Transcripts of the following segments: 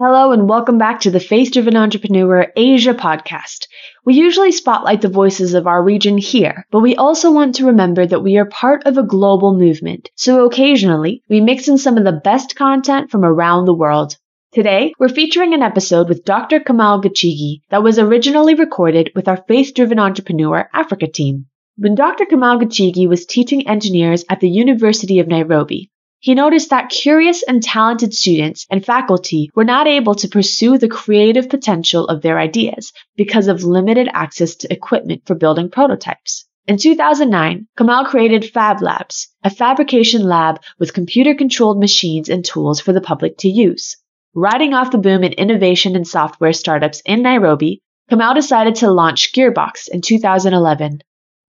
Hello and welcome back to the Faith Driven Entrepreneur Asia podcast. We usually spotlight the voices of our region here, but we also want to remember that we are part of a global movement. So occasionally, we mix in some of the best content from around the world. Today, we're featuring an episode with Dr. Kamau Gachigi that was originally recorded with our Faith Driven Entrepreneur Africa team. When Dr. Kamau Gachigi was teaching engineers at the University of Nairobi, he noticed that curious and talented students and faculty were not able to pursue the creative potential of their ideas because of limited access to equipment for building prototypes. In 2009, Kamau created Fab Labs, a fabrication lab with computer controlled machines and tools for the public to use. Riding off the boom in innovation and software startups in Nairobi, Kamau decided to launch Gearbox in 2011.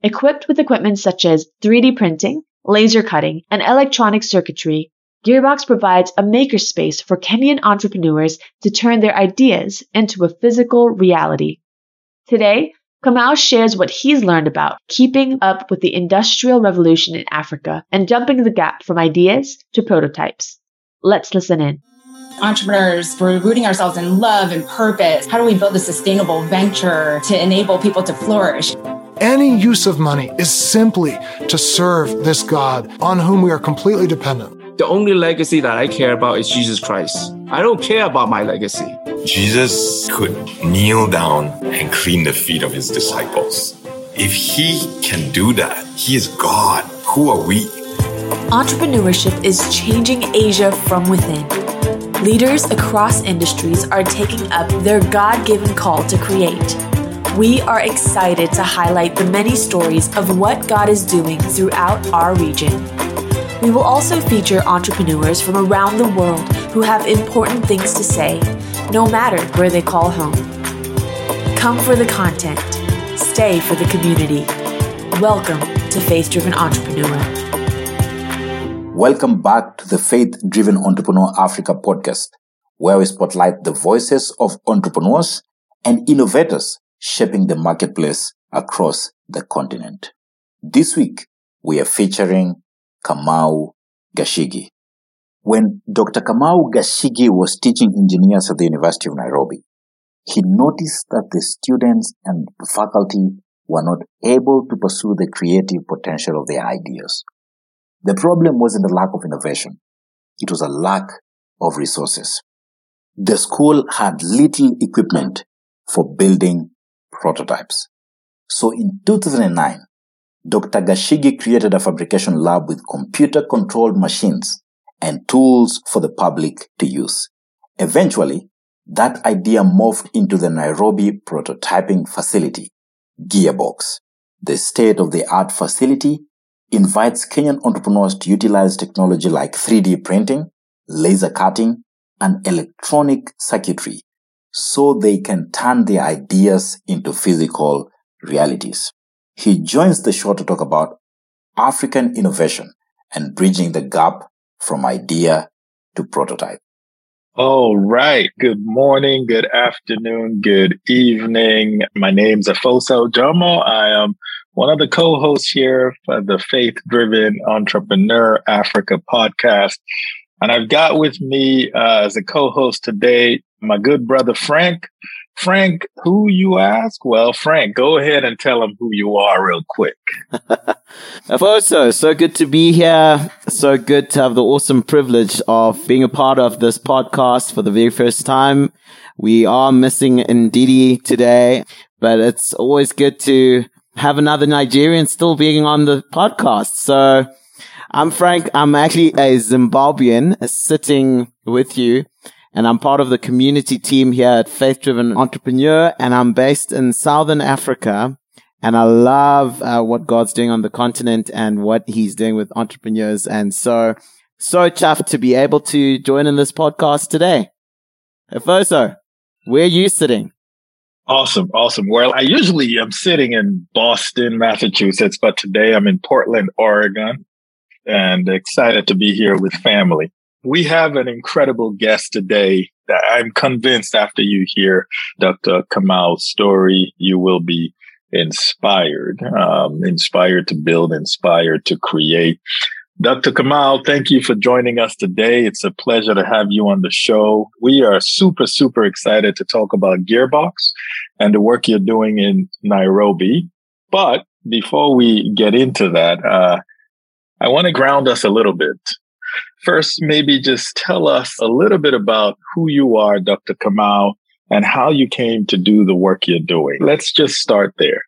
Equipped with equipment such as 3D printing, laser cutting, and electronic circuitry, Gearbox provides a makerspace for Kenyan entrepreneurs to turn their ideas into a physical reality. Today, Kamau shares what he's learned about keeping up with the industrial revolution in Africa and jumping the gap from ideas to prototypes. Let's listen in. Entrepreneurs, we're rooting ourselves in love and purpose. How do we build a sustainable venture to enable people to flourish? Any use of money is simply to serve this God on whom we are completely dependent. The only legacy that I care about is Jesus Christ. I don't care about my legacy. Jesus could kneel down and clean the feet of his disciples. If he can do that, he is God. Who are we? Entrepreneurship is changing Asia from within. Leaders across industries are taking up their God given call to create we are excited to highlight the many stories of what God is doing throughout our region. We will also feature entrepreneurs from around the world who have important things to say, no matter where they call home. Come for the content, stay for the community. Welcome to Faith Driven Entrepreneur. Welcome back to the Faith Driven Entrepreneur Africa podcast, where we spotlight the voices of entrepreneurs and innovators shaping the marketplace across the continent. This week, we are featuring Kamau Gachigi. When Dr. Kamau Gachigi was teaching engineers at the University of Nairobi, he noticed that the students and faculty were not able to pursue the creative potential of their ideas. The problem wasn't a lack of innovation. It was a lack of resources. The school had little equipment for building prototypes. So in 2009, Dr. Gachigi created a fabrication lab with computer controlled machines and tools for the public to use. Eventually, that idea morphed into the Nairobi prototyping facility, Gearbox. The state of the art facility invites Kenyan entrepreneurs to utilize technology like 3D printing, laser cutting, and electronic circuitry so they can turn their ideas into physical realities. He joins the show to talk about African innovation and bridging the gap from idea to prototype. All right. Good morning, good afternoon, good evening. My name's Efosa Ojomo. I am one of the co-hosts here for the Faith Driven Entrepreneur Africa podcast. And I've got with me uh, as a co-host today my good brother Frank. Frank, who you ask? Well, Frank, go ahead and tell him who you are real quick. Also, so good to be here. So good to have the awesome privilege of being a part of this podcast for the very first time. We are missing Ndidi today, but it's always good to have another Nigerian still being on the podcast. So I'm Frank. I'm actually a Zimbabwean sitting with you and I'm part of the community team here at Faith Driven Entrepreneur, and I'm based in Southern Africa. And I love uh, what God's doing on the continent and what He's doing with entrepreneurs. And so, so chuffed to be able to join in this podcast today. Efosa, where are you sitting? Awesome, awesome. Well, I usually am sitting in Boston, Massachusetts, but today I'm in Portland, Oregon, and excited to be here with family. We have an incredible guest today that I'm convinced after you hear Dr. Kamau's story, you will be inspired, um, inspired to build, inspired to create. Dr. Kamau, thank you for joining us today. It's a pleasure to have you on the show. We are super, super excited to talk about Gearbox and the work you're doing in Nairobi. But before we get into that, uh, I want to ground us a little bit. First, maybe just tell us a little bit about who you are, Dr. Kamau, and how you came to do the work you're doing. Let's just start there.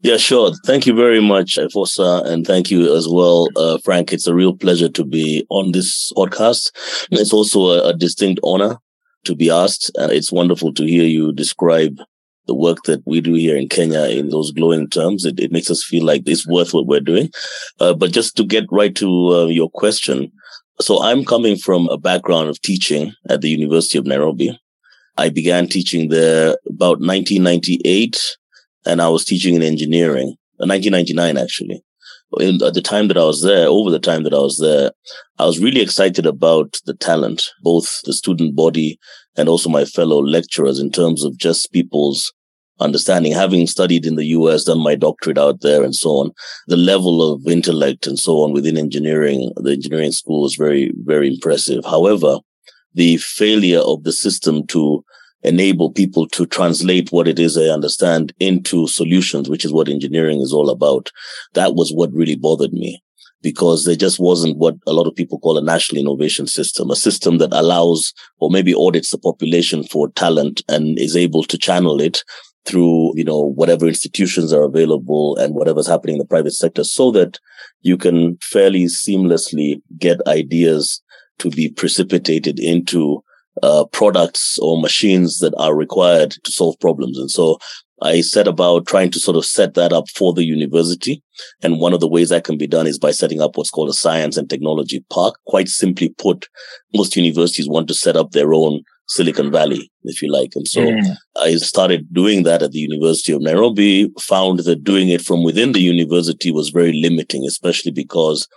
Yeah, sure. Thank you very much, Efosa, and thank you as well, uh, Frank. It's a real pleasure to be on this podcast. It's also a, a distinct honor to be asked. Uh, it's wonderful to hear you describe the work that we do here in Kenya in those glowing terms. It, it makes us feel like it's worth what we're doing. Uh, but just to get right to uh, your question. So I'm coming from a background of teaching at the University of Nairobi. I began teaching there about 1998 and I was teaching in engineering, 1999 uh, actually. In, at the time that I was there, over the time that I was there, I was really excited about the talent, both the student body and also my fellow lecturers in terms of just people's understanding, having studied in the US, done my doctorate out there and so on, the level of intellect and so on within engineering, the engineering school was very, very impressive. However, the failure of the system to enable people to translate what it is they understand into solutions, which is what engineering is all about. That was what really bothered me because there just wasn't what a lot of people call a national innovation system, a system that allows or maybe audits the population for talent and is able to channel it through, you know, whatever institutions are available and whatever's happening in the private sector so that you can fairly seamlessly get ideas to be precipitated into uh, products or machines that are required to solve problems. And so I set about trying to sort of set that up for the university. And one of the ways that can be done is by setting up what's called a science and technology park. Quite simply put, most universities want to set up their own Silicon Valley, if you like. And so mm. I started doing that at the University of Nairobi, found that doing it from within the university was very limiting, especially because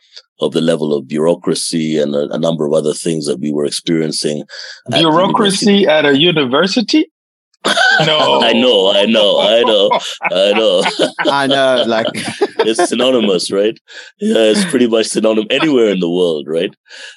of the level of bureaucracy and a, a number of other things that we were experiencing. Bureaucracy at, at a university? No, I know, I know, I know, I know. I know, like it's synonymous, right? Yeah, it's pretty much synonymous anywhere in the world, right?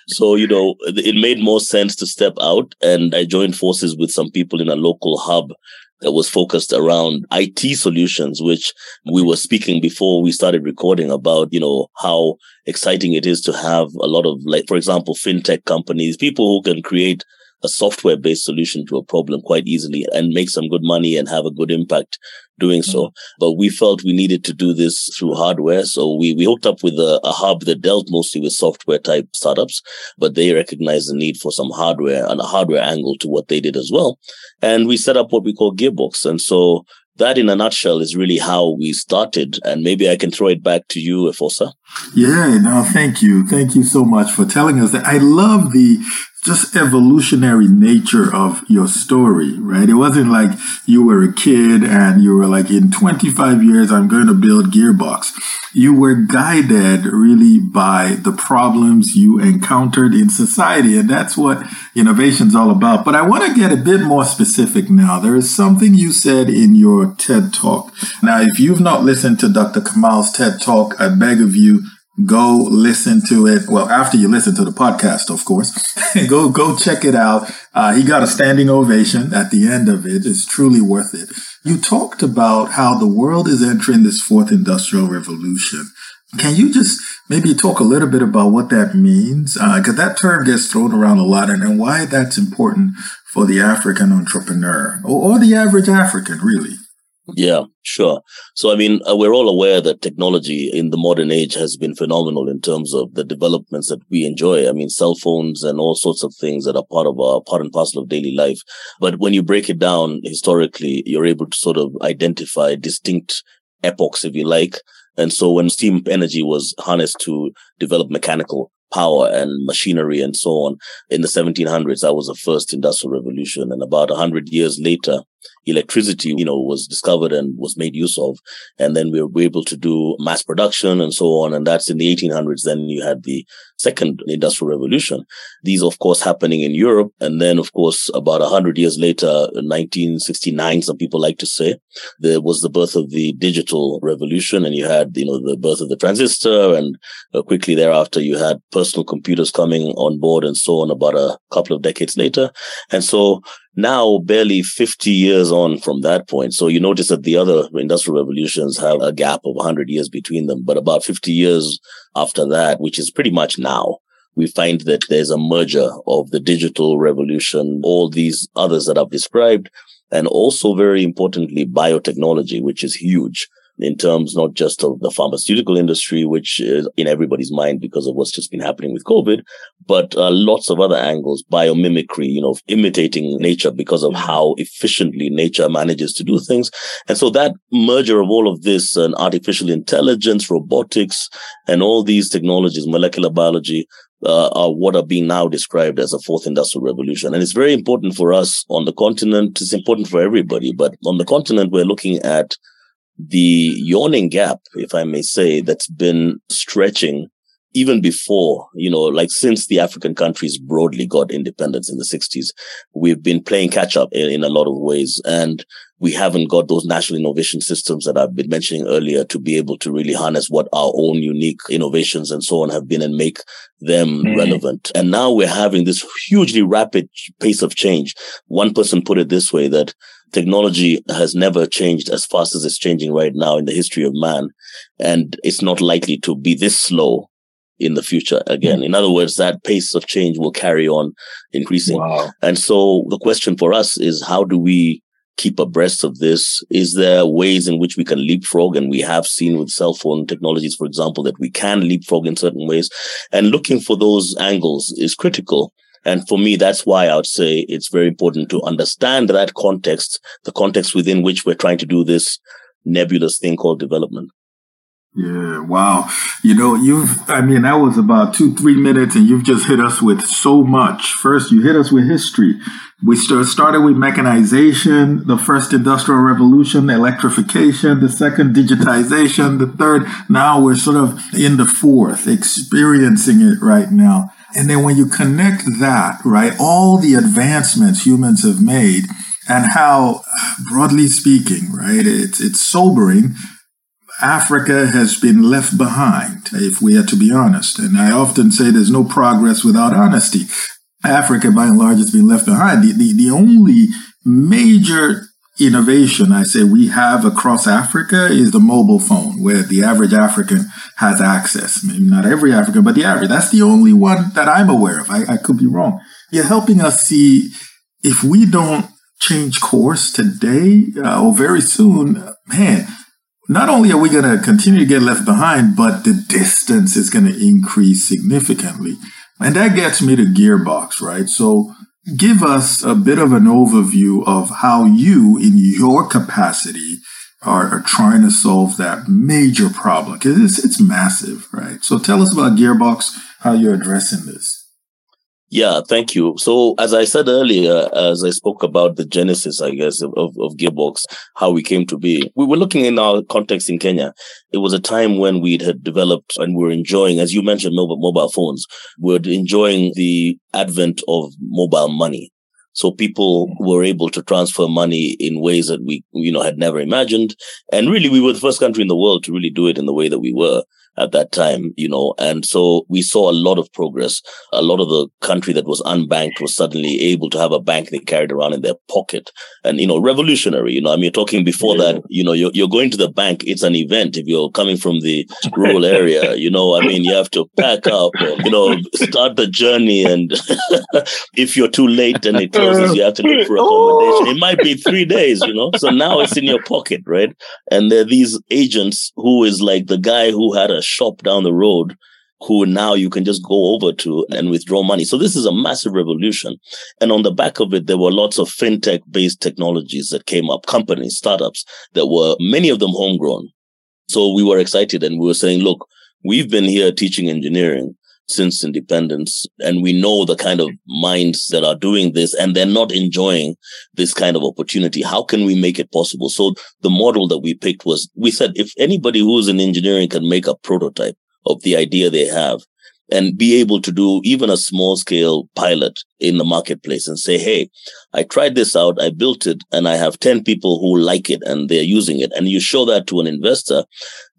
So, you know, it made more sense to step out and I joined forces with some people in a local hub that was focused around IT solutions, which we were speaking before we started recording about, you know, how exciting it is to have a lot of like, for example, fintech companies, people who can create a software based solution to a problem quite easily and make some good money and have a good impact doing so. Mm-hmm. But we felt we needed to do this through hardware. So we, we hooked up with a, a, hub that dealt mostly with software type startups, but they recognized the need for some hardware and a hardware angle to what they did as well. And we set up what we call Gearbox. And so that in a nutshell is really how we started. And maybe I can throw it back to you, Efosa. Yeah, no, thank you. Thank you so much for telling us that. I love the just evolutionary nature of your story, right? It wasn't like you were a kid and you were like, in 25 years, I'm going to build Gearbox. You were guided really by the problems you encountered in society. And that's what innovation is all about. But I want to get a bit more specific now. There is something you said in your TED talk. Now, if you've not listened to Dr. Kamau's TED talk, I beg of you, go listen to it. Well, after you listen to the podcast, of course, go, go check it out. Uh, he got a standing ovation at the end of it. It's truly worth it. You talked about how the world is entering this fourth industrial revolution. Can you just maybe talk a little bit about what that means? Because uh, that term gets thrown around a lot and, and why that's important for the African entrepreneur or, or the average African, really. Yeah, sure. So, I mean, uh, we're all aware that technology in the modern age has been phenomenal in terms of the developments that we enjoy. I mean, cell phones and all sorts of things that are part of our part and parcel of daily life. But when you break it down historically, you're able to sort of identify distinct epochs, if you like. And so when steam energy was harnessed to develop mechanical power and machinery and so on in the 1700s, that was the first industrial revolution. And about 100 years later, electricity, you know, was discovered and was made use of. And then we were able to do mass production and so on. And that's in the 1800s. Then you had the second industrial revolution. These, of course, happening in Europe. And then, of course, about a 100 years later, 1969, some people like to say, there was the birth of the digital revolution. And you had, you know, the birth of the transistor. And uh, quickly thereafter, you had personal computers coming on board and so on about a couple of decades later. And so now barely 50 years on from that point. So you notice that the other industrial revolutions have a gap of 100 years between them, but about 50 years after that, which is pretty much now, we find that there's a merger of the digital revolution, all these others that I've described, and also very importantly, biotechnology, which is huge in terms not just of the pharmaceutical industry, which is in everybody's mind because of what's just been happening with COVID, but uh, lots of other angles, biomimicry, you know, imitating nature because of how efficiently nature manages to do things. And so that merger of all of this and artificial intelligence, robotics, and all these technologies, molecular biology, uh, are what are being now described as a fourth industrial revolution. And it's very important for us on the continent. It's important for everybody, but on the continent, we're looking at the yawning gap, if I may say, that's been stretching even before, you know, like since the African countries broadly got independence in the 60s, we've been playing catch up in, in, a lot of ways. And we haven't got those national innovation systems that I've been mentioning earlier to be able to really harness what our own unique innovations and so on have been and make them mm. relevant. And now we're having this hugely rapid pace of change. One person put it this way that technology has never changed as fast as it's changing right now in the history of man. And it's not likely to be this slow in the future again. Mm. In other words, that pace of change will carry on increasing. Wow. And so the question for us is how do we keep abreast of this? Is there ways in which we can leapfrog? And we have seen with cell phone technologies, for example, that we can leapfrog in certain ways. And looking for those angles is critical. And for me, that's why I would say it's very important to understand that context, the context within which we're trying to do this nebulous thing called development. Yeah, wow. You know, you've, I mean, that was about two, three minutes, and you've just hit us with so much. First, you hit us with history. We start, started with mechanization, the first industrial revolution, electrification, the second digitization, the third. Now we're sort of in the fourth, experiencing it right now. And then when you connect that, right, all the advancements humans have made and how, broadly speaking, right, it's, it's sobering. Africa has been left behind, if we are to be honest. And I often say there's no progress without honesty. Africa, by and large, has been left behind. The, the, the only major innovation I say we have across Africa is the mobile phone, where the average African has access. Maybe not every African, but the average. That's the only one that I'm aware of. I, I could be wrong. You're helping us see if we don't change course today uh, or very soon, man, not only are we going to continue to get left behind, but the distance is going to increase significantly. And that gets me to Gearbox, right? So give us a bit of an overview of how you, in your capacity, are, are trying to solve that major problem because it's, it's massive, right? So tell us about Gearbox, how you're addressing this. Yeah, thank you. So, as I said earlier, as I spoke about the genesis, I guess, of, of, Gearbox, how we came to be, we were looking in our context in Kenya. It was a time when we had developed and we were enjoying, as you mentioned, mobile, mobile phones. We we're enjoying the advent of mobile money. So people were able to transfer money in ways that we, you know, had never imagined. And really, we were the first country in the world to really do it in the way that we were at that time, you know, and so we saw a lot of progress. A lot of the country that was unbanked was suddenly able to have a bank they carried around in their pocket and, you know, revolutionary, you know, I mean, you're talking before yeah. that, you know, you're, you're going to the bank. It's an event. If you're coming from the rural area, you know, I mean, you have to pack up, and, you know, start the journey. And if you're too late and it closes, you have to look for accommodation. It might be three days, you know, so now it's in your pocket, right? And there are these agents who is like the guy who had a shop down the road who now you can just go over to and withdraw money. So this is a massive revolution. And on the back of it, there were lots of fintech based technologies that came up, companies, startups that were many of them homegrown. So we were excited and we were saying, look, we've been here teaching engineering since independence. And we know the kind of minds that are doing this and they're not enjoying this kind of opportunity. How can we make it possible? So the model that we picked was we said if anybody who is in engineering can make a prototype of the idea they have, and be able to do even a small scale pilot in the marketplace and say, Hey, I tried this out. I built it and I have 10 people who like it and they're using it. And you show that to an investor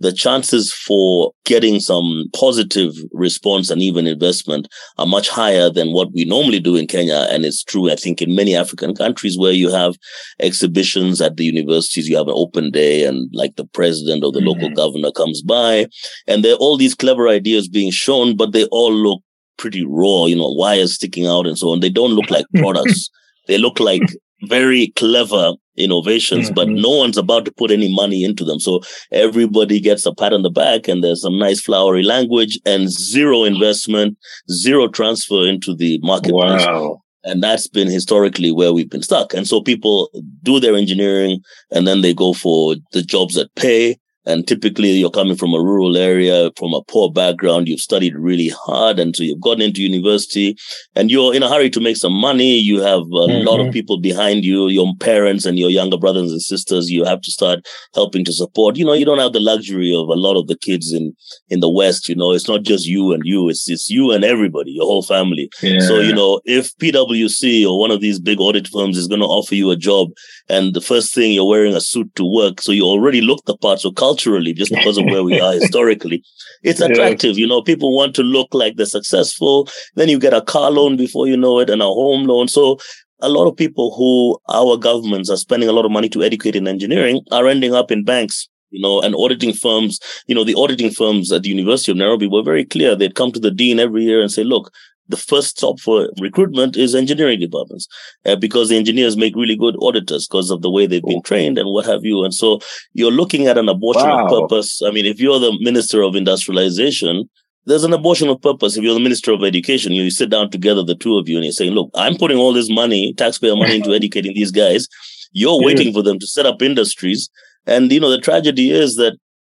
the chances for getting some positive response and even investment are much higher than what we normally do in Kenya. And it's true, I think, in many African countries where you have exhibitions at the universities, you have an open day and like the president or the mm-hmm. local governor comes by and there are all these clever ideas being shown, but they all look pretty raw, you know, wires sticking out and so on. They don't look like products. they look like very clever innovations, mm-hmm. but no one's about to put any money into them. So everybody gets a pat on the back and there's some nice flowery language and zero investment, zero transfer into the marketplace. Wow. And that's been historically where we've been stuck. And so people do their engineering and then they go for the jobs that pay and typically you're coming from a rural area, from a poor background. You've studied really hard. And so you've gotten into university and you're in a hurry to make some money. You have a mm-hmm. lot of people behind you, your parents and your younger brothers and sisters. You have to start helping to support. You know, you don't have the luxury of a lot of the kids in, in the West. You know, it's not just you and you. It's, it's you and everybody, your whole family. Yeah. So, you know, if PwC or one of these big audit firms is going to offer you a job and the first thing you're wearing a suit to work, so you already look the part. So culturally, just because of where we are historically, it's attractive. You know, people want to look like they're successful. Then you get a car loan before you know it and a home loan. So a lot of people who our governments are spending a lot of money to educate in engineering are ending up in banks you know, and auditing firms, you know, the auditing firms at the University of Nairobi were very clear. They'd come to the dean every year and say, look, the first stop for recruitment is engineering departments uh, because the engineers make really good auditors because of the way they've been trained and what have you. And so you're looking at an abortion wow. of purpose. I mean, if you're the minister of industrialization, there's an abortion of purpose. If you're the minister of education, you sit down together, the two of you, and you're saying, look, I'm putting all this money, taxpayer money into educating these guys. You're waiting for them to set up industries. And, you know, the tragedy is that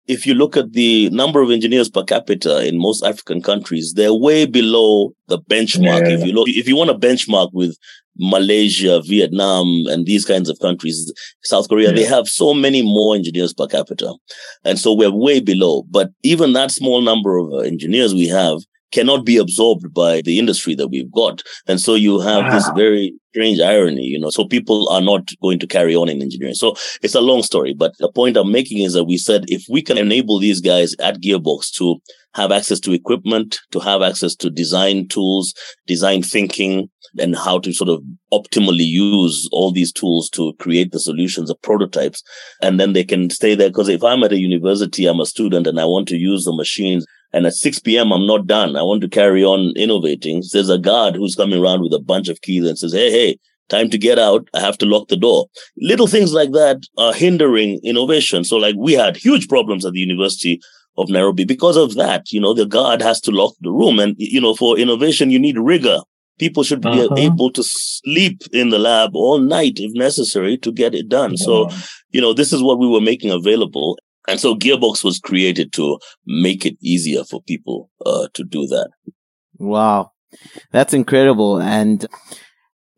if you look at the number of engineers per capita in most African countries, they're way below the benchmark. Yeah. If you look, if you want to benchmark with Malaysia, Vietnam, and these kinds of countries, South Korea, yeah. they have so many more engineers per capita. And so we're way below. But even that small number of engineers we have cannot be absorbed by the industry that we've got. And so you have wow. this ah. very strange irony, you know, so people are not going to carry on in engineering. So it's a long story, but the point I'm making is that we said if we can enable these guys at Gearbox to have access to equipment, to have access to design tools, design thinking, and how to sort of optimally use all these tools to create the solutions, the prototypes, and then they can stay there. Because if I'm at a university, I'm a student and I want to use the machines and at 6 p.m., I'm not done. I want to carry on innovating. There's a guard who's coming around with a bunch of keys and says, Hey, hey, time to get out. I have to lock the door. Little things like that are hindering innovation. So like we had huge problems at the University of Nairobi because of that. You know, the guard has to lock the room. And, you know, for innovation, you need rigor. People should be uh-huh. able to sleep in the lab all night if necessary to get it done. So, you know, this is what we were making available. And so Gearbox was created to make it easier for people uh, to do that. Wow. That's incredible. And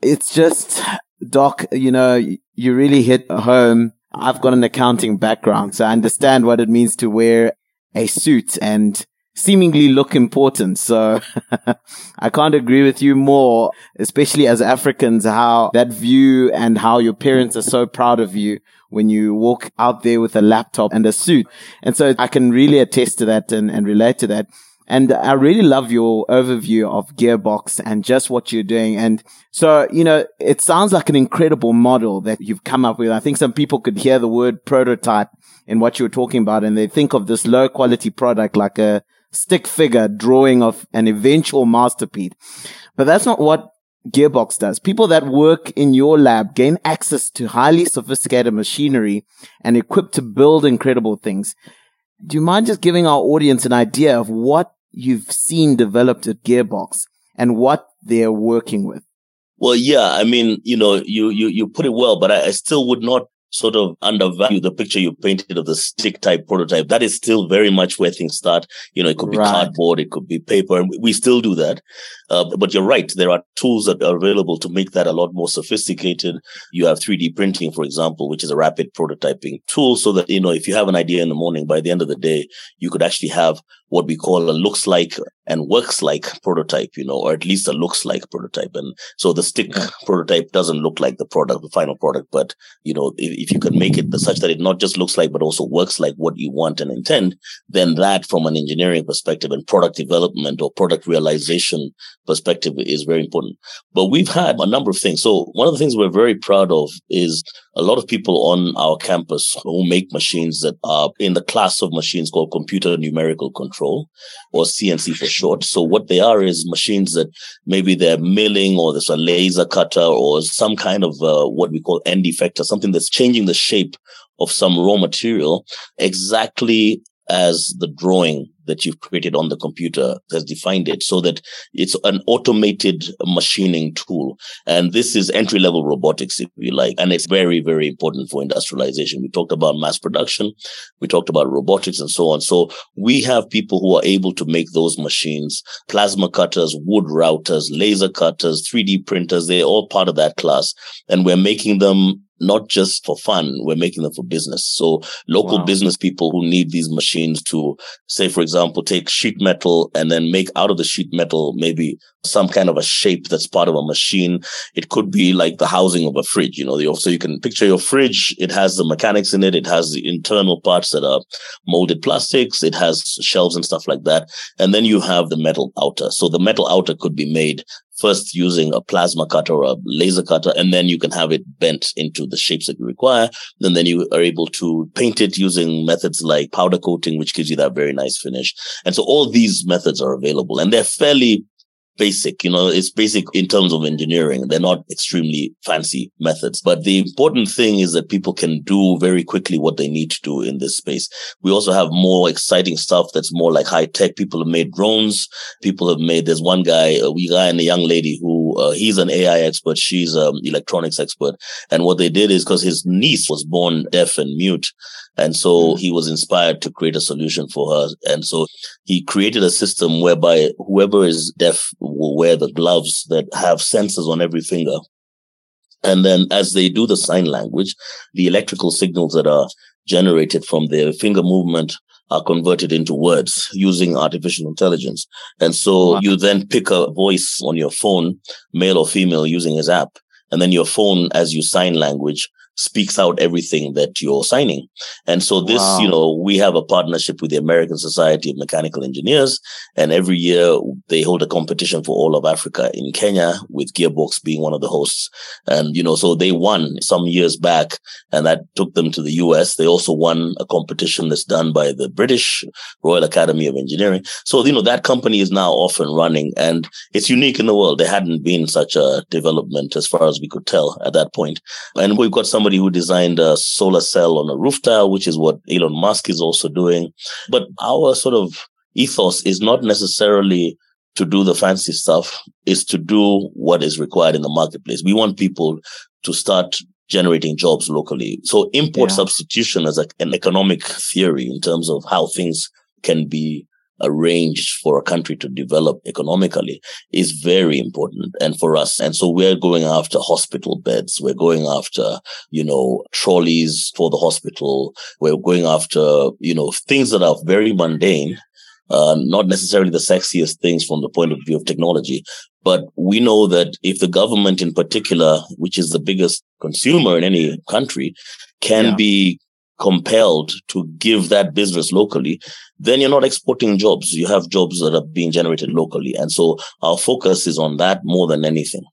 it's just, Doc, you know, you really hit home. I've got an accounting background, so I understand what it means to wear a suit and seemingly look important. So I can't agree with you more, especially as Africans, how that view and how your parents are so proud of you when you walk out there with a laptop and a suit. And so I can really attest to that and, and relate to that. And I really love your overview of Gearbox and just what you're doing. And so, you know, it sounds like an incredible model that you've come up with. I think some people could hear the word prototype in what you were talking about and they think of this low quality product like a stick figure drawing of an eventual masterpiece. But that's not what Gearbox does. People that work in your lab gain access to highly sophisticated machinery and equipped to build incredible things. Do you mind just giving our audience an idea of what you've seen developed at Gearbox and what they're working with? Well, yeah, I mean, you know, you you you put it well, but I, I still would not sort of undervalue the picture you painted of the stick type prototype. That is still very much where things start. You know, it could be right. cardboard, it could be paper, and we still do that. Uh, but you're right. There are tools that are available to make that a lot more sophisticated. You have 3D printing, for example, which is a rapid prototyping tool so that, you know, if you have an idea in the morning, by the end of the day, you could actually have what we call a looks like and works like prototype, you know, or at least a looks like prototype. And so the stick yeah. prototype doesn't look like the product, the final product, but you know, if, if you can make it such that it not just looks like, but also works like what you want and intend, then that from an engineering perspective and product development or product realization perspective is very important. But we've had a number of things. So one of the things we're very proud of is a lot of people on our campus who make machines that are in the class of machines called computer numerical control or CNC for short. So what they are is machines that maybe they're milling or there's a laser cutter or some kind of uh, what we call end effector, something that's changing the shape of some raw material exactly as the drawing that you've created on the computer has defined it so that it's an automated machining tool. And this is entry level robotics, if you like. And it's very, very important for industrialization. We talked about mass production. We talked about robotics and so on. So we have people who are able to make those machines, plasma cutters, wood routers, laser cutters, 3D printers. They're all part of that class. And we're making them not just for fun. We're making them for business. So local wow. business people who need these machines to say, for example, take sheet metal and then make out of the sheet metal, maybe some kind of a shape that's part of a machine. It could be like the housing of a fridge, you know, so you can picture your fridge. It has the mechanics in it. It has the internal parts that are molded plastics. It has shelves and stuff like that. And then you have the metal outer. So the metal outer could be made first using a plasma cutter or a laser cutter, and then you can have it bent into the shapes that you require. And then you are able to paint it using methods like powder coating, which gives you that very nice finish. And so all these methods are available and they're fairly basic, you know, it's basic in terms of engineering. They're not extremely fancy methods, but the important thing is that people can do very quickly what they need to do in this space. We also have more exciting stuff that's more like high tech. People have made drones. People have made, there's one guy, a wee guy and a young lady who, uh, he's an AI expert. She's an electronics expert. And what they did is because his niece was born deaf and mute. And so hmm. he was inspired to create a solution for her. And so he created a system whereby whoever is deaf will wear the gloves that have sensors on every finger. And then as they do the sign language, the electrical signals that are generated from their finger movement are converted into words using artificial intelligence. And so wow. you then pick a voice on your phone, male or female, using his app. And then your phone, as you sign language, speaks out everything that you're signing. And so this, wow. you know, we have a partnership with the American Society of Mechanical Engineers. And every year they hold a competition for all of Africa in Kenya with Gearbox being one of the hosts. And, you know, so they won some years back and that took them to the US. They also won a competition that's done by the British Royal Academy of Engineering. So, you know, that company is now off and running and it's unique in the world. There hadn't been such a development as far as we could tell at that point. And we've got some somebody who designed a solar cell on a roof tile, which is what Elon Musk is also doing. But our sort of ethos is not necessarily to do the fancy stuff, is to do what is required in the marketplace. We want people to start generating jobs locally. So import yeah. substitution as a, an economic theory in terms of how things can be arranged for a country to develop economically is very important. And for us and so we're going after hospital beds. We're going after you know trolleys for the hospital. We're going after you know things that are very mundane uh, not necessarily the sexiest things from the point of view of technology. But we know that if the government in particular which is the biggest consumer in any country can yeah. be compelled to give that business locally, then you're not exporting jobs. You have jobs that are being generated locally. And so our focus is on that more than anything.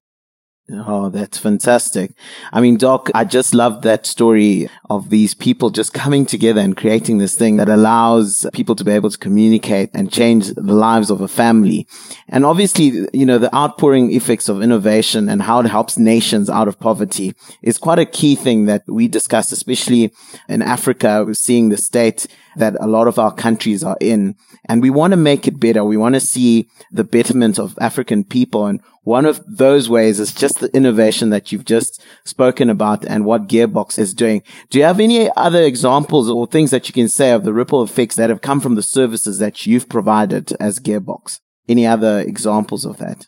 Oh, that's fantastic. I mean, Doc, I just love that story of these people just coming together and creating this thing that allows people to be able to communicate and change the lives of a family. And obviously, you know, the outpouring effects of innovation and how it helps nations out of poverty is quite a key thing that we discuss, especially in Africa. We're seeing the state that a lot of our countries are in. And we want to make it better. We want to see the betterment of African people. And one of those ways is just the innovation that you've just spoken about and what Gearbox is doing. Do you have any other examples or things that you can say of the ripple effects that have come from the services that you've provided as Gearbox? Any other examples of that?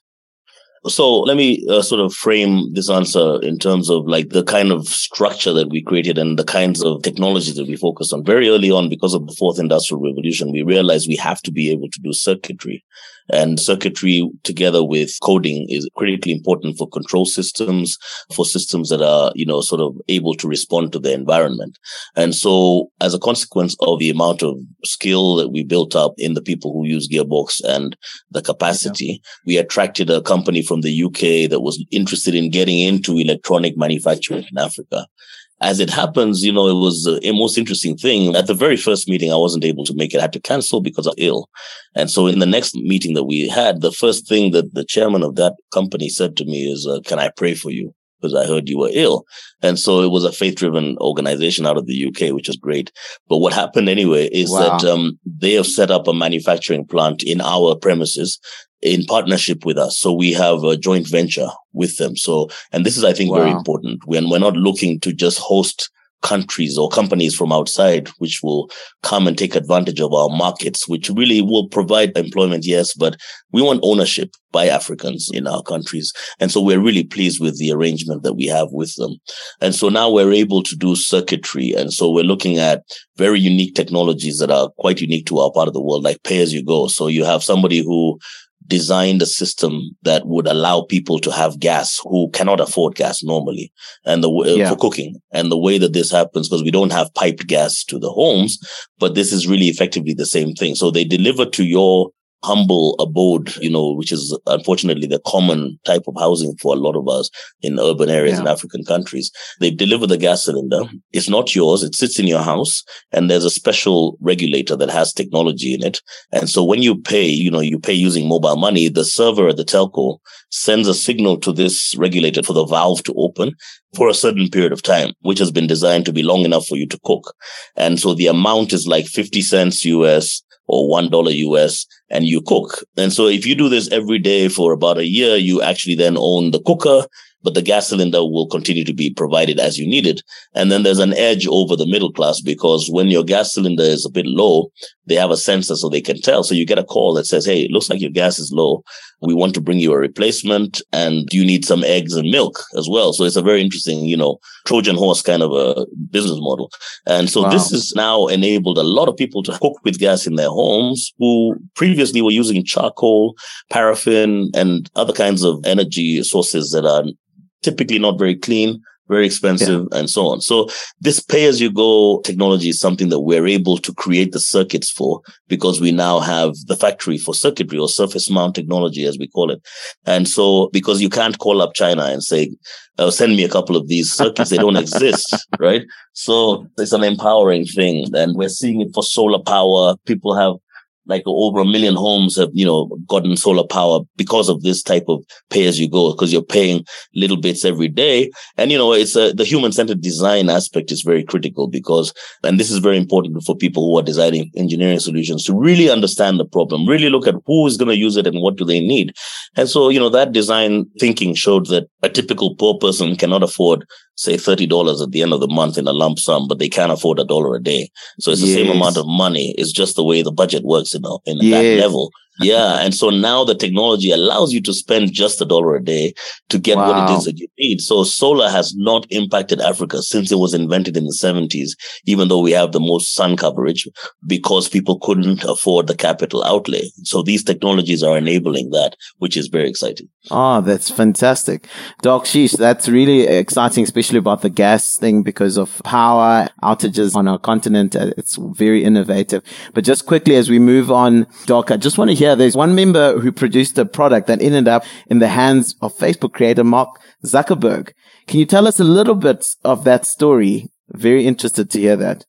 So let me uh, sort of frame this answer in terms of like the kind of structure that we created and the kinds of technologies that we focused on. Very early on, because of the fourth industrial revolution, we realized we have to be able to do circuitry. And circuitry together with coding is critically important for control systems, for systems that are, you know, sort of able to respond to the environment. And so as a consequence of the amount of skill that we built up in the people who use Gearbox and the capacity, yeah. we attracted a company from the UK that was interested in getting into electronic manufacturing in Africa as it happens, you know, it was a most interesting thing. At the very first meeting, I wasn't able to make it. I had to cancel because I'm ill. And so in the next meeting that we had, the first thing that the chairman of that company said to me is, uh, can I pray for you? Because I heard you were ill. And so it was a faith driven organization out of the UK, which is great. But what happened anyway is wow. that, um, they have set up a manufacturing plant in our premises in partnership with us. So we have a joint venture with them. So, and this is, I think, wow. very important when we're not looking to just host countries or companies from outside, which will come and take advantage of our markets, which really will provide employment. Yes, but we want ownership by Africans in our countries. And so we're really pleased with the arrangement that we have with them. And so now we're able to do circuitry. And so we're looking at very unique technologies that are quite unique to our part of the world, like pay as you go. So you have somebody who designed a system that would allow people to have gas who cannot afford gas normally. And the uh, yeah. for cooking. And the way that this happens because we don't have piped gas to the homes but this is really effectively the same thing. So they deliver to your humble abode, you know, which is unfortunately the common type of housing for a lot of us in urban areas yeah. in African countries. They deliver the gas cylinder. It's not yours. It sits in your house and there's a special regulator that has technology in it. And so when you pay, you know, you pay using mobile money, the server at the telco sends a signal to this regulator for the valve to open for a certain period of time, which has been designed to be long enough for you to cook. And so the amount is like 50 cents US or one dollar US and you cook. And so if you do this every day for about a year, you actually then own the cooker but the gas cylinder will continue to be provided as you need it. And then there's an edge over the middle class because when your gas cylinder is a bit low, they have a sensor so they can tell. So you get a call that says, Hey, it looks like your gas is low. We want to bring you a replacement and you need some eggs and milk as well. So it's a very interesting, you know, Trojan horse kind of a business model. And so wow. this has now enabled a lot of people to cook with gas in their homes who previously were using charcoal, paraffin and other kinds of energy sources that are typically not very clean, very expensive yeah. and so on. So this pay as you go technology is something that we're able to create the circuits for because we now have the factory for circuitry or surface mount technology, as we call it. And so because you can't call up China and say, uh, send me a couple of these circuits. they don't exist, right? So it's an empowering thing. And we're seeing it for solar power. People have like over a million homes have, you know, gotten solar power because of this type of pay as you go, because you're paying little bits every day. And, you know, it's a, the human centered design aspect is very critical because, and this is very important for people who are designing engineering solutions to really understand the problem, really look at who is going to use it and what do they need. And so, you know, that design thinking showed that a typical poor person cannot afford say $30 at the end of the month in a lump sum, but they can't afford a dollar a day. So it's the yes. same amount of money. It's just the way the budget works, you know, in yes. that level yeah. And so now the technology allows you to spend just a dollar a day to get wow. what it is that you need. So solar has not impacted Africa since it was invented in the 70s, even though we have the most sun coverage because people couldn't afford the capital outlay. So these technologies are enabling that, which is very exciting. Oh, that's fantastic. Doc Sheesh, that's really exciting, especially about the gas thing because of power outages on our continent. Uh, it's very innovative. But just quickly as we move on, Doc, I just want to hear here, there's one member who produced a product that ended up in the hands of Facebook creator Mark Zuckerberg. Can you tell us a little bit of that story? Very interested to hear that.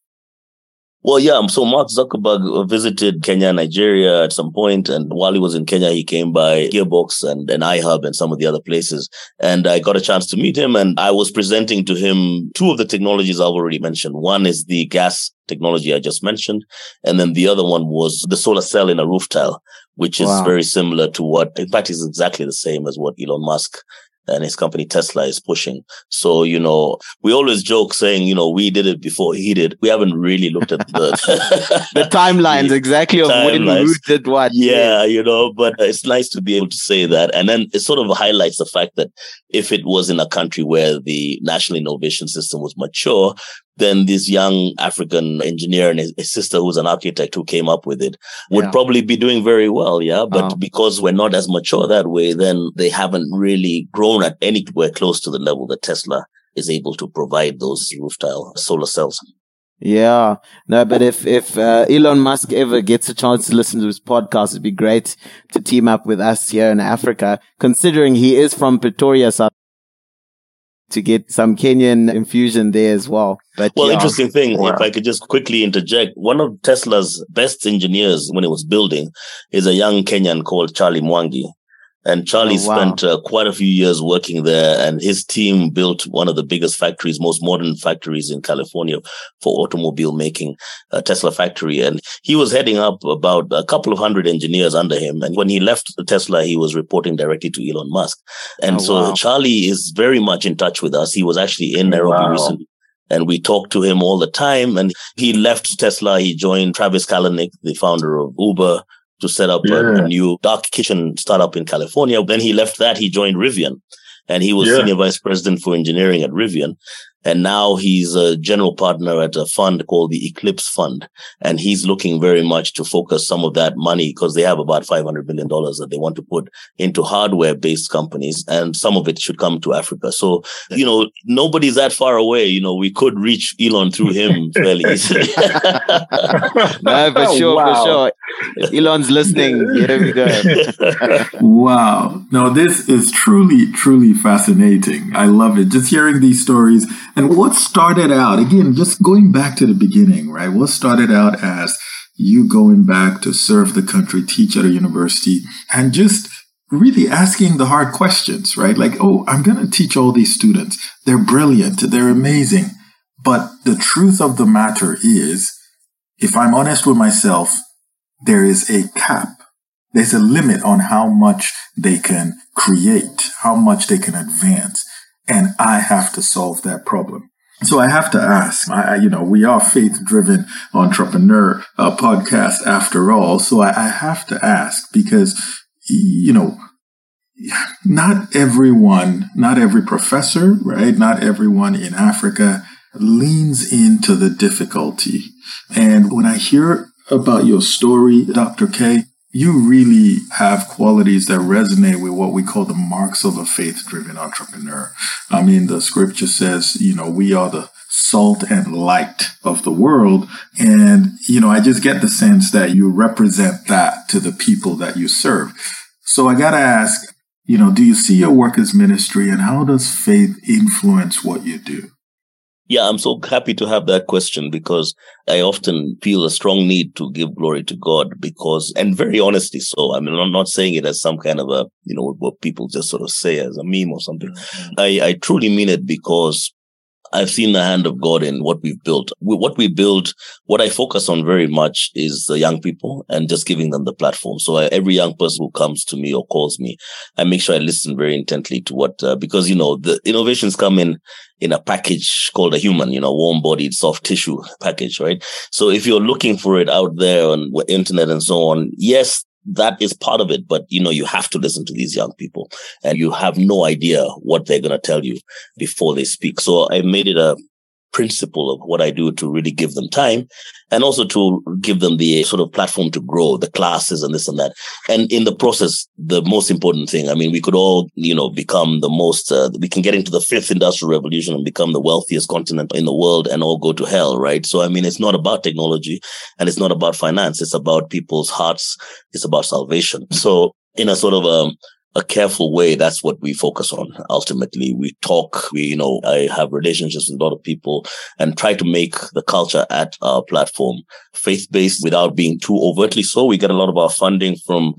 Well, yeah. Um, so Mark Zuckerberg visited Kenya, Nigeria at some point, and while he was in Kenya, he came by Gearbox and, and iHub and some of the other places. And I got a chance to meet him, and I was presenting to him two of the technologies I've already mentioned. One is the gas technology I just mentioned, and then the other one was the solar cell in a roof tile, which is wow. very similar to what, in fact, is exactly the same as what Elon Musk and his company Tesla is pushing. So, you know, we always joke saying, you know, we did it before he did. We haven't really looked at the the timelines exactly of timelines. when who did what. Yeah, you know, but it's nice to be able to say that. And then it sort of highlights the fact that if it was in a country where the national innovation system was mature, then this young African engineer and his, his, sister, who's an architect who came up with it, would yeah. probably be doing very well. Yeah. But oh. because we're not as mature that way, then they haven't really grown at anywhere close to the level that Tesla is able to provide those roof tile solar cells. Yeah, no, but if if uh, Elon Musk ever gets a chance to listen to his podcast, it'd be great to team up with us here in Africa. Considering he is from Pretoria, South to get some Kenyan infusion there as well. But well, yeah. interesting thing, wow. if I could just quickly interject, one of Tesla's best engineers when it was building is a young Kenyan called Charlie Mwangi. And Charlie oh, wow. spent uh, quite a few years working there, and his team built one of the biggest factories, most modern factories in California for automobile making, a Tesla factory. And he was heading up about a couple of hundred engineers under him. And when he left Tesla, he was reporting directly to Elon Musk. And oh, so wow. Charlie is very much in touch with us. He was actually in Nairobi wow. recently and we talked to him all the time. And he left Tesla. He joined Travis Kalanick, the founder of Uber, to set up yeah. a, a, new dark kitchen startup in California. Then he left that. He joined Rivian and he was yeah. senior vice president for engineering at Rivian. And now he's a general partner at a fund called the Eclipse Fund. And he's looking very much to focus some of that money because they have about $500 million that they want to put into hardware based companies. And some of it should come to Africa. So, you know, nobody's that far away. You know, we could reach Elon through him fairly easily. no, for sure, wow. for sure. Elon's listening, here we go. wow. No, this is truly, truly fascinating. I love it. Just hearing these stories and what started out, again, just going back to the beginning, right? What started out as you going back to serve the country, teach at a university, and just really asking the hard questions, right? Like, oh, I'm going to teach all these students. They're brilliant. They're amazing. But the truth of the matter is, if I'm honest with myself, there is a cap. There's a limit on how much they can create, how much they can advance and I have to solve that problem. So I have to ask, I, you know, we are faith driven entrepreneur uh, podcast after all. So I, I have to ask because, you know, not everyone, not every professor, right? Not everyone in Africa leans into the difficulty. And when I hear about your story, Dr. K, you really have qualities that resonate with what we call the marks of a faith driven entrepreneur. I mean, the scripture says, you know, we are the salt and light of the world. And, you know, I just get the sense that you represent that to the people that you serve. So I got to ask, you know, do you see your work as ministry and how does faith influence what you do? Yeah, I'm so happy to have that question because I often feel a strong need to give glory to God because, and very honestly so. I mean, I'm not saying it as some kind of a, you know, what people just sort of say as a meme or something. Mm-hmm. I, I truly mean it because I've seen the hand of God in what we've built. What we build, what I focus on very much is the young people and just giving them the platform. So I, every young person who comes to me or calls me, I make sure I listen very intently to what, uh, because, you know, the innovations come in, in a package called a human, you know, warm bodied soft tissue package, right? So if you're looking for it out there on the internet and so on, yes, that is part of it. But, you know, you have to listen to these young people and you have no idea what they're going to tell you before they speak. So I made it a principle of what I do to really give them time and also to give them the sort of platform to grow the classes and this and that. And in the process, the most important thing, I mean, we could all, you know, become the most, uh, we can get into the fifth industrial revolution and become the wealthiest continent in the world and all go to hell, right? So, I mean, it's not about technology and it's not about finance. It's about people's hearts. It's about salvation. So in a sort of, um, a careful way, that's what we focus on. Ultimately, we talk, we, you know, I have relationships with a lot of people and try to make the culture at our platform faith based without being too overtly so. We get a lot of our funding from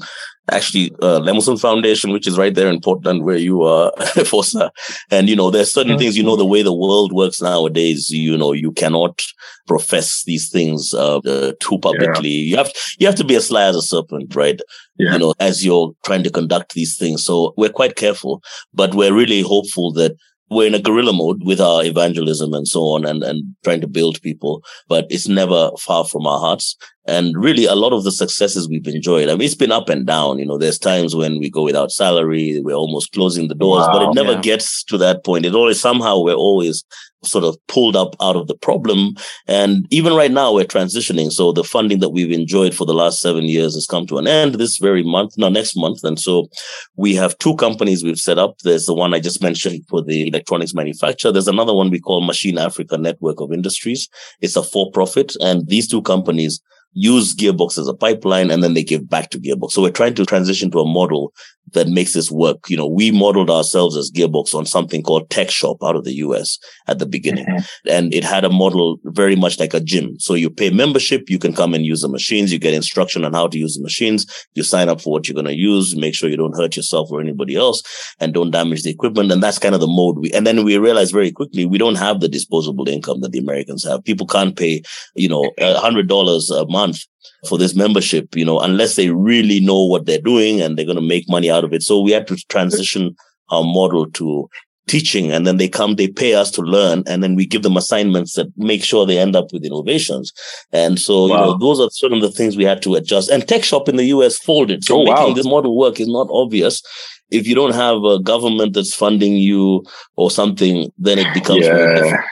actually uh, Lemelson Foundation, which is right there in Portland where you are, Fosa. And, you know, there's certain mm-hmm. things, you know, the way the world works nowadays, you know, you cannot profess these things uh, uh, too publicly. Yeah. You have, you have to be as sly as a serpent, right? Yeah. You know, as you're trying to conduct these things. So we're quite careful, but we're really hopeful that we're in a guerrilla mode with our evangelism and so on and, and trying to build people, but it's never far from our hearts. And really, a lot of the successes we've enjoyed, I mean, it's been up and down. You know, there's times when we go without salary, we're almost closing the doors, wow, but it never yeah. gets to that point. It always somehow we're always sort of pulled up out of the problem. And even right now, we're transitioning. So the funding that we've enjoyed for the last seven years has come to an end this very month, no, next month. And so we have two companies we've set up. There's the one I just mentioned for the electronics manufacturer. There's another one we call Machine Africa Network of Industries. It's a for profit. And these two companies use Gearbox as a pipeline and then they give back to Gearbox. So we're trying to transition to a model that makes this work. You know, we modeled ourselves as Gearbox on something called Tech Shop out of the US at the beginning. Mm-hmm. And it had a model very much like a gym. So you pay membership, you can come and use the machines, you get instruction on how to use the machines, you sign up for what you're going to use, make sure you don't hurt yourself or anybody else and don't damage the equipment. And that's kind of the mode we, and then we realized very quickly we don't have the disposable income that the Americans have. People can't pay, you know, a hundred dollars a month for this membership, you know, unless they really know what they're doing and they're going to make money out of it. So we had to transition our model to teaching and then they come, they pay us to learn and then we give them assignments that make sure they end up with innovations. And so, wow. you know, those are sort of the things we had to adjust and tech shop in the US folded. So oh, making wow. this model work is not obvious. If you don't have a government that's funding you or something, then it becomes yeah.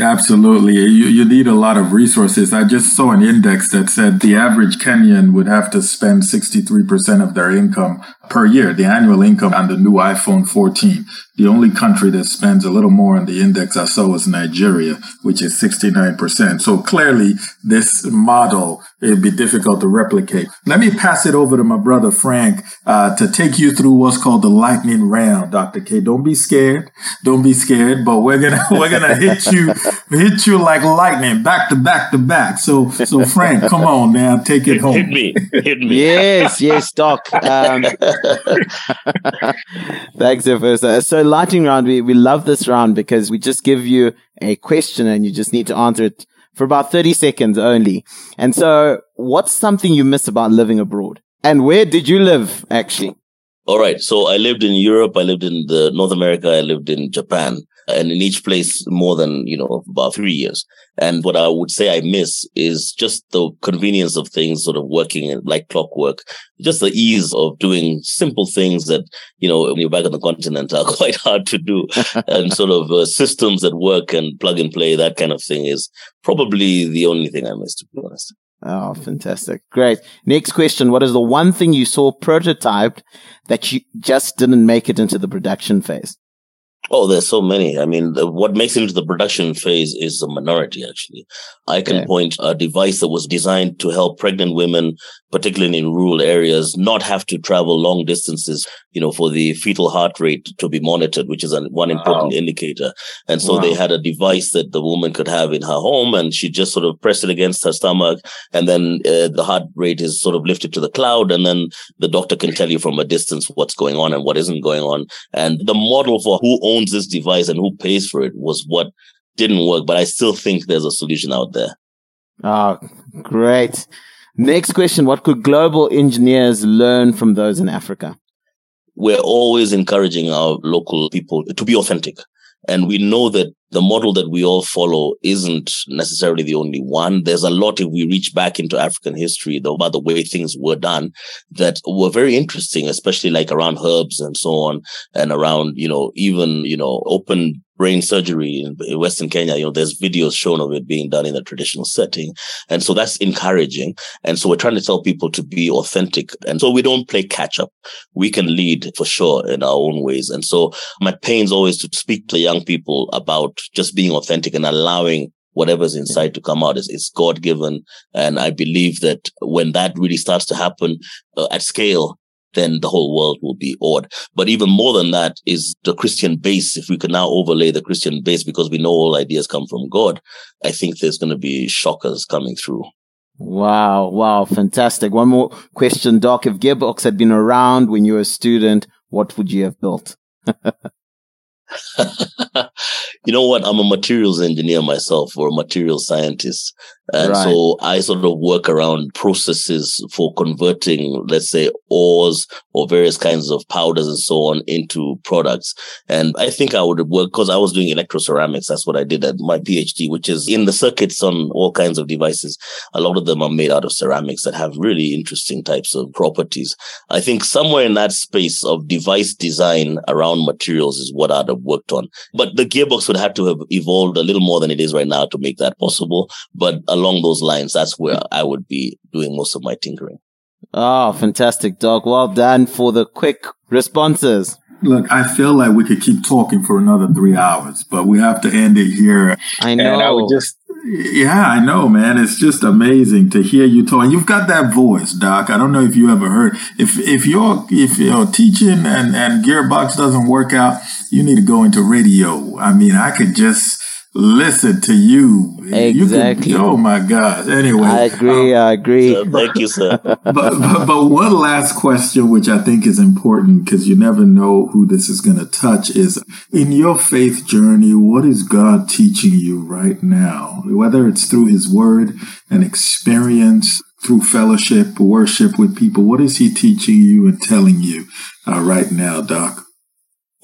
Absolutely. You, you need a lot of resources. I just saw an index that said the average Kenyan would have to spend 63% of their income per year, the annual income on the new iPhone 14. The only country that spends a little more on the index I saw was Nigeria, which is 69%. So clearly this model, it'd be difficult to replicate. Let me pass it over to my brother Frank, uh, to take you through what's called the lightning round, Dr. K. Don't be scared. Don't be scared, but we're going to, we're going to hit you, hit you like lightning back to back to back. So, so Frank, come on now, take it home. Hit me. Hit me. yes, yes, Doc. Um, thanks, Professor. So lightning round, we, we love this round because we just give you a question and you just need to answer it for about 30 seconds only. And so what's something you miss about living abroad? And where did you live actually? All right. So I lived in Europe. I lived in the North America. I lived in Japan and in each place more than, you know, about three years. And what I would say I miss is just the convenience of things sort of working like clockwork, just the ease of doing simple things that, you know, when you're back on the continent are quite hard to do and sort of uh, systems that work and plug and play, that kind of thing is probably the only thing I miss, to be honest. Oh, fantastic. Great. Next question. What is the one thing you saw prototyped that you just didn't make it into the production phase? Oh, there's so many. I mean, the, what makes it into the production phase is a minority, actually. I can okay. point a device that was designed to help pregnant women, particularly in rural areas, not have to travel long distances, you know, for the fetal heart rate to be monitored, which is an, one wow. important indicator. And so wow. they had a device that the woman could have in her home and she just sort of pressed it against her stomach. And then uh, the heart rate is sort of lifted to the cloud. And then the doctor can tell you from a distance what's going on and what isn't going on. And the model for who owns owns this device and who pays for it was what didn't work. But I still think there's a solution out there. Oh, great. Next question. What could global engineers learn from those in Africa? We're always encouraging our local people to be authentic. And we know that the model that we all follow isn't necessarily the only one. There's a lot if we reach back into African history though, about the way things were done that were very interesting, especially like around herbs and so on and around, you know, even, you know, open brain surgery in Western Kenya, you know, there's videos shown of it being done in a traditional setting. And so that's encouraging. And so we're trying to tell people to be authentic. And so we don't play catch up. We can lead for sure in our own ways. And so my pain's always to speak to young people about just being authentic and allowing whatever's inside to come out is it's God given. And I believe that when that really starts to happen uh, at scale, then the whole world will be awed. But even more than that is the Christian base. If we can now overlay the Christian base because we know all ideas come from God, I think there's going to be shockers coming through. Wow. Wow. Fantastic. One more question, Doc. If Gearbox had been around when you were a student, what would you have built? you know what? I'm a materials engineer myself or a materials scientist. And Right. so I sort of work around processes for converting, let's say, ores or various kinds of powders and so on into products. And I think I would work because I was doing electroceramics. That's what I did at my PhD, which is in the circuits on all kinds of devices. A lot of them are made out of ceramics that have really interesting types of properties. I think somewhere in that space of device design around materials is what I'd have worked on. But the gearbox would have to have evolved a little more than it is right now to make that possible. But along those lines, that's where I would be doing most of my tinkering. Oh, fantastic, Doc. Well done for the quick responses. Look, I feel like we could keep talking for another three hours, but we have to end it here. I know. And I would just Yeah, I know, man. It's just amazing to hear you talk. You've got that voice, Doc. I don't know if you ever heard. If if you're if you're teaching and and Gearbox doesn't work out, you need to go into radio. I mean, I could just listen to you. You Exactly. oh my gosh. Anyway, I agree. I agree. So thank you, sir. but, but, but one last question, which I think is important because you never know who this is going to touch, is in your faith journey, what is God teaching you right now? Whether it's through His Word, and experience, through fellowship, worship with people, what is He teaching you and telling you uh, right now, Doc?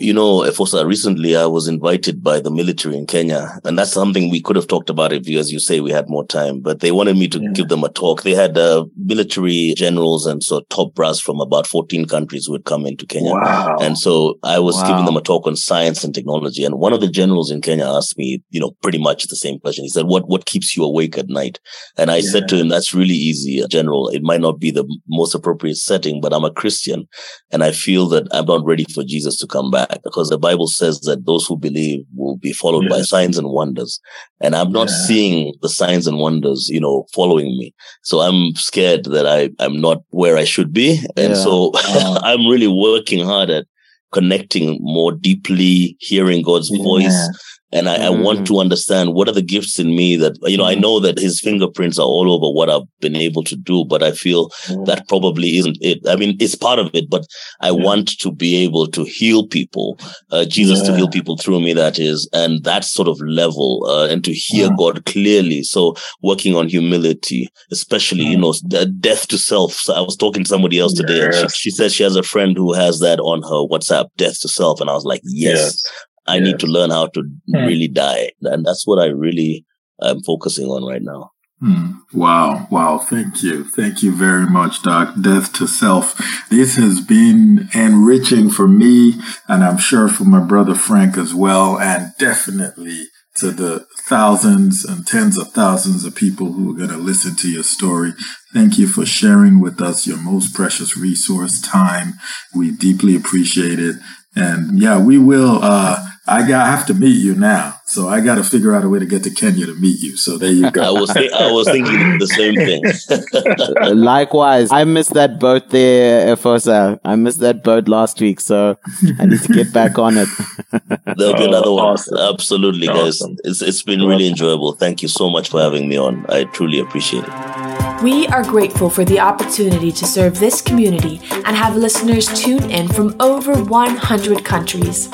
You know, Efosa, recently I was invited by the military in Kenya, and that's something we could have talked about if you, as you say, we had more time, but they wanted me to Yeah. give them a talk. They had uh, military generals and so top brass from about 14 countries who had come into Kenya. wow. And so I was Wow. giving them a talk on science and technology. And one of the generals in Kenya asked me, you know, pretty much the same question. He said, what, what keeps you awake at night? And I said to him, that's really easy, uh, general. It might not be the most appropriate setting, but I'm a Christian and I feel that I'm not ready for Jesus to come back because the Bible says that those who believe will be followed by signs and wonders. And I'm not Yeah. seeing the signs and wonders, you know, following me. So I'm scared that I, I'm not where I should be. And Yeah. so. I'm really working hard at connecting more deeply, hearing God's voice. Yeah. And I, I Mm. want to understand what are the gifts in me that, you know, I know that his fingerprints are all over what I've been able to do, but I feel that probably isn't it. I mean, it's part of it, but I Yeah. want to be able to heal people, uh, Jesus to heal people through me, that is, and that sort of level, uh, and to hear Yeah. God clearly. So working on humility, especially, you Mm. know, the death to self. So I was talking to somebody else today and she, she says she has a friend who has that on her WhatsApp, death to self. And I was like, yes, I need to learn how to Hmm. really die. And that's what I really am focusing on right now. Hmm. Wow. Wow. Thank you. Thank you very much, Doc. Death to self. This has been enriching for me, and I'm sure for my brother Frank as well, and definitely to the thousands and tens of thousands of people who are going to listen to your story. Thank you for sharing with us your most precious resource, time. We deeply appreciate it. And yeah, we will, uh, I got, I have to meet you now. So I got to figure out a way to get to Kenya to meet you. So there you go. I was, thi- I was thinking the same thing. Likewise, I missed that boat there, Efosa. I missed that boat last week, so I need to get back on it. There'll be Oh, another one. awesome. Absolutely, guys. It's it's been really enjoyable. Thank you so much for having me on. I truly appreciate it. We are grateful for the opportunity to serve this community and have listeners tune in from over 100 countries.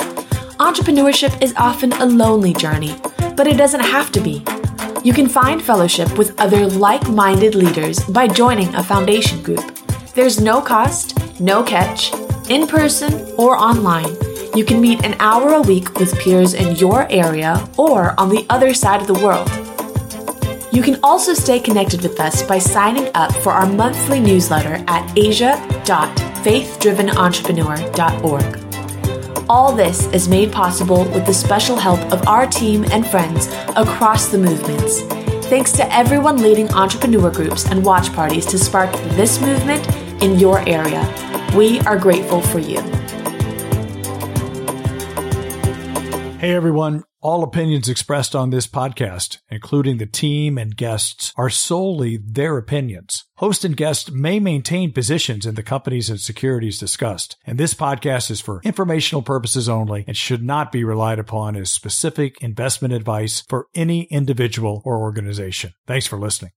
Entrepreneurship is often a lonely journey, but it doesn't have to be. You can find fellowship with other like minded leaders by joining a foundation group. There's no cost, no catch, in person or online. You can meet an hour a week with peers in your area or on the other side of the world. You can also stay connected with us by signing up for our monthly newsletter at asia.faithdrivenentrepreneur.org. All this is made possible with the special help of our team and friends across the movements. Thanks to everyone leading entrepreneur groups and watch parties to spark this movement in your area. We are grateful for you. Hey everyone, All opinions expressed on this podcast, including the team and guests, are solely their opinions. Host and guest may maintain positions in the companies and securities discussed, and this podcast is for informational purposes only and should not be relied upon as specific investment advice for any individual or organization. Thanks for listening.